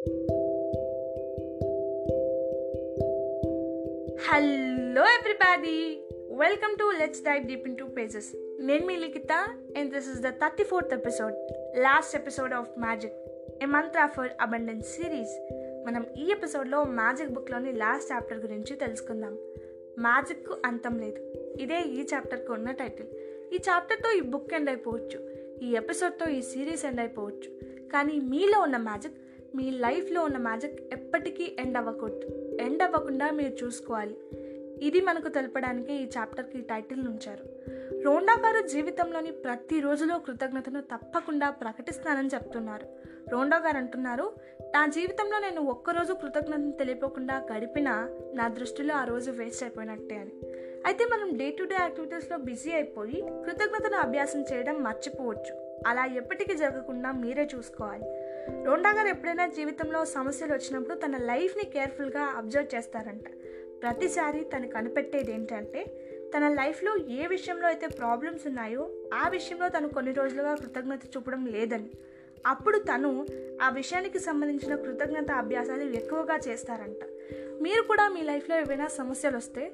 Hello everybody welcome to let's dive deep into pages నేను మీ Likhita and this is the thirty fourth episode last episode of magic a mantra for abundance series మనం ఈ ఎపిసోడ్లో magic బుక్లోని last chapter గురించి తెలుసుకుందాం. Magic అంతం లేదు. ఇదే ఈ చాప్టర్కు ఉన్న టైటిల్ ఈ చాప్టర్తో ఈ బుక్ ఎండ్ అయిపోవచ్చు. ఈ ఎపిసోడ్తో ఈ సిరీస్ ఎండ్ అయిపోవచ్చు. కానీ మీలో ఉన్న మ్యాజిక్ మీ లైఫ్లో ఉన్న మ్యాజిక్ ఎప్పటికీ ఎండ్ అవ్వకూడదు. ఎండ్ అవ్వకుండా మీరు చూసుకోవాలి. ఇది మనకు తెలపడానికి ఈ చాప్టర్కి టైటిల్ ఉంచారు. రోండా గారు జీవితంలోని ప్రతి రోజులో కృతజ్ఞతను తప్పకుండా ప్రకటిస్తానని చెప్తున్నారు. రోండా గారు అంటున్నారు నా జీవితంలో నేను ఒక్కరోజు కృతజ్ఞతను తెలియకుండా గడిపినా నా దృష్టిలో ఆ రోజు వేస్ట్ అయిపోయినట్టే అని. అయితే మనం డే టు డే యాక్టివిటీస్లో బిజీ అయిపోయి కృతజ్ఞతను అభ్యాసం చేయడం మర్చిపోవచ్చు. అలా ఎప్పటికీ జరగకుండా మీరే చూసుకోవాలి. రోండా ఎప్పుడైనా జీవితంలో సమస్యలు వచ్చినప్పుడు తన లైఫ్ని కేర్ఫుల్గా అబ్జర్వ్ చేస్తారంట. ప్రతిసారి తను కనిపెట్టేది ఏంటంటే తన లైఫ్లో ఏ విషయంలో అయితే ప్రాబ్లమ్స్ ఉన్నాయో ఆ విషయంలో తను కొన్ని రోజులుగా కృతజ్ఞత చూపడం లేదని. అప్పుడు తను ఆ విషయానికి సంబంధించిన కృతజ్ఞత అభ్యాసాలు ఎక్కువగా చేస్తారంట. మీరు కూడా మీ లైఫ్లో ఏవైనా సమస్యలు వస్తే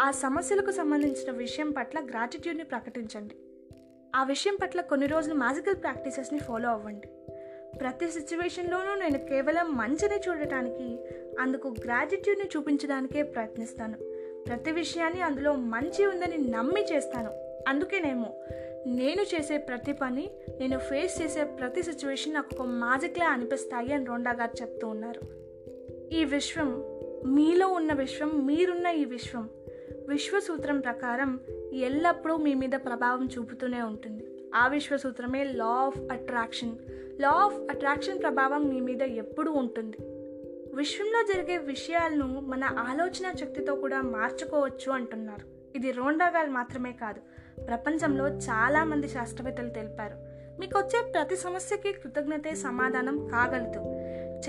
ఆ సమస్యలకు సంబంధించిన విషయం పట్ల గ్రాటిట్యూడ్ని ప్రకటించండి. ఆ విషయం పట్ల కొన్ని రోజులు మ్యాజికల్ ప్రాక్టీసెస్ని ఫాలో అవ్వండి. ప్రతి సిచ్యువేషన్లోనూ నేను కేవలం మంచిని చూడటానికి అందుకు గ్రాటిట్యూడ్ని చూపించడానికే ప్రయత్నిస్తాను. ప్రతి విషయాన్ని అందులో మంచి ఉందని నమ్మి చేస్తాను. అందుకేనేమో నేను చేసే ప్రతి పని నేను ఫేస్ చేసే ప్రతి సిచ్యువేషన్ నాకు ఒక మ్యాజిక్లా అనిపిస్తాయి అని రోండా గారు చెప్తూ ఉన్నారు. ఈ విశ్వం మీలో ఉన్న విశ్వం మీరున్న ఈ విశ్వం విశ్వసూత్రం ప్రకారం ఎల్లప్పుడూ మీ మీద ప్రభావం చూపుతూనే ఉంటుంది. ఆ విశ్వసూత్రమే law of attraction law of attraction ప్రభావం మీ మీద ఎప్పుడూ ఉంటుంది. విశ్వంలో జరిగే విషయాలను మన ఆలోచన శక్తితో కూడా మార్చుకోవచ్చు అంటున్నారు. ఇది రోండాగాల్ మాత్రమే కాదు ప్రపంచంలో చాలామంది శాస్త్రవేత్తలు తెలిపారు. మీకు వచ్చే ప్రతి సమస్యకి కృతజ్ఞతే సమాధానం కాగలదు.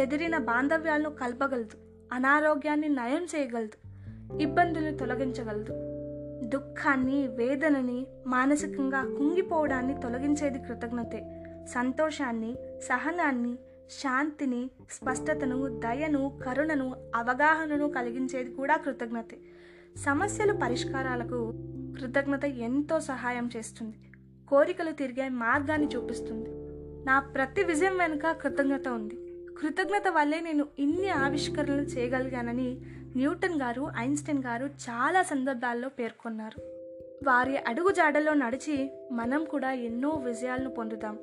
చెదిరిన బాంధవ్యాలను కలపగలదు. అనారోగ్యాన్ని నయం చేయగలదు. ఇబ్బందులను తొలగించగలదు. దుఃఖాన్ని వేదనని మానసికంగా కుంగిపోవడాన్ని తొలగించేది కృతజ్ఞతే. సంతోషాన్ని సహనాన్ని శాంతిని స్పష్టతను దయను కరుణను అవగాహనను కలిగించేది కూడా కృతజ్ఞతే. సమస్యలు పరిష్కారాలకు కృతజ్ఞత ఎంతో సహాయం చేస్తుంది. కోరికలు తిరిగే మార్గాన్ని చూపిస్తుంది. నా ప్రతి విజయం వెనుక కృతజ్ఞత ఉంది. కృతజ్ఞత వల్లే నేను ఇన్ని ఆవిష్కరణలు చేయగలిగానని న్యూటన్ గారు ఐన్స్టైన్ గారు చాలా సందర్భాల్లో పేర్కొన్నారు. వారి అడుగుజాడలో నడిచి మనం కూడా ఎన్నో విజయాలను పొందుదాం.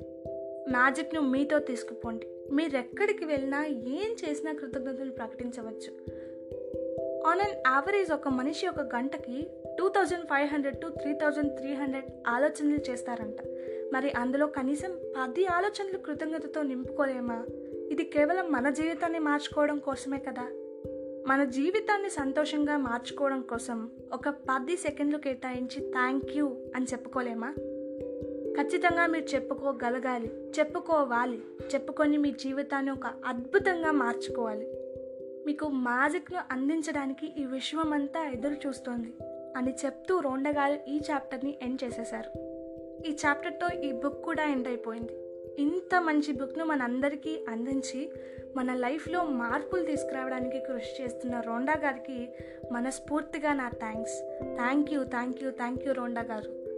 మ్యాజిక్ను మీతో తీసుకుపోండి. మీరెక్కడికి వెళ్ళినా ఏం చేసినా కృతజ్ఞతలు ప్రకటించవచ్చు. ఆన్ అన్ యావరేజ్ ఒక మనిషి ఒక గంటకి two thousand five hundred to three thousand three hundred ఆలోచనలు చేస్తారంట. మరి అందులో కనీసం పది ఆలోచనలు కృతజ్ఞతతో నింపుకోలేమా? ఇది కేవలం మన జీవితాన్ని మార్చుకోవడం కోసమే కదా. మన జీవితాన్ని సంతోషంగా మార్చుకోవడం కోసం ఒక పది సెకండ్లు కేటాయించి థ్యాంక్ యూ అని చెప్పుకోలేమా? ఖచ్చితంగా మీరు చెప్పుకోగలగాలి చెప్పుకోవాలి చెప్పుకొని మీ జీవితాన్ని ఒక అద్భుతంగా మార్చుకోవాలి. మీకు మ్యాజిక్ను అందించడానికి ఈ విశ్వం అంతా ఎదురు చూస్తోంది అని చెప్తూ రోండగారు ఈ చాప్టర్ని ఎండ్ చేసేశారు. ఈ చాప్టర్తో ఈ బుక్ కూడా ఎండ్ అయిపోయింది. ఇంత మంచి బుక్ను మనందరికీ అందించి మన లైఫ్లో మార్పులు తీసుకురావడానికి కృషి చేస్తున్న రోండా గారికి మనస్ఫూర్తిగా నా thanks thank you thank you thank you Rhonda గారు.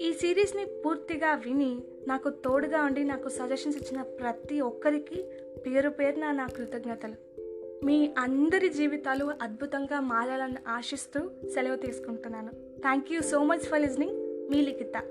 ఈ సిరీస్ని పూర్తిగా విని నాకు తోడుగా ఉండి నాకు సజెషన్స్ ఇచ్చిన ప్రతి ఒక్కరికి పేరు పేరున నా కృతజ్ఞతలు. మీ అందరి జీవితాలు అద్భుతంగా మారాలని ఆశిస్తూ సెలవు తీసుకుంటున్నాను. Thank you so much for listening me Likhita.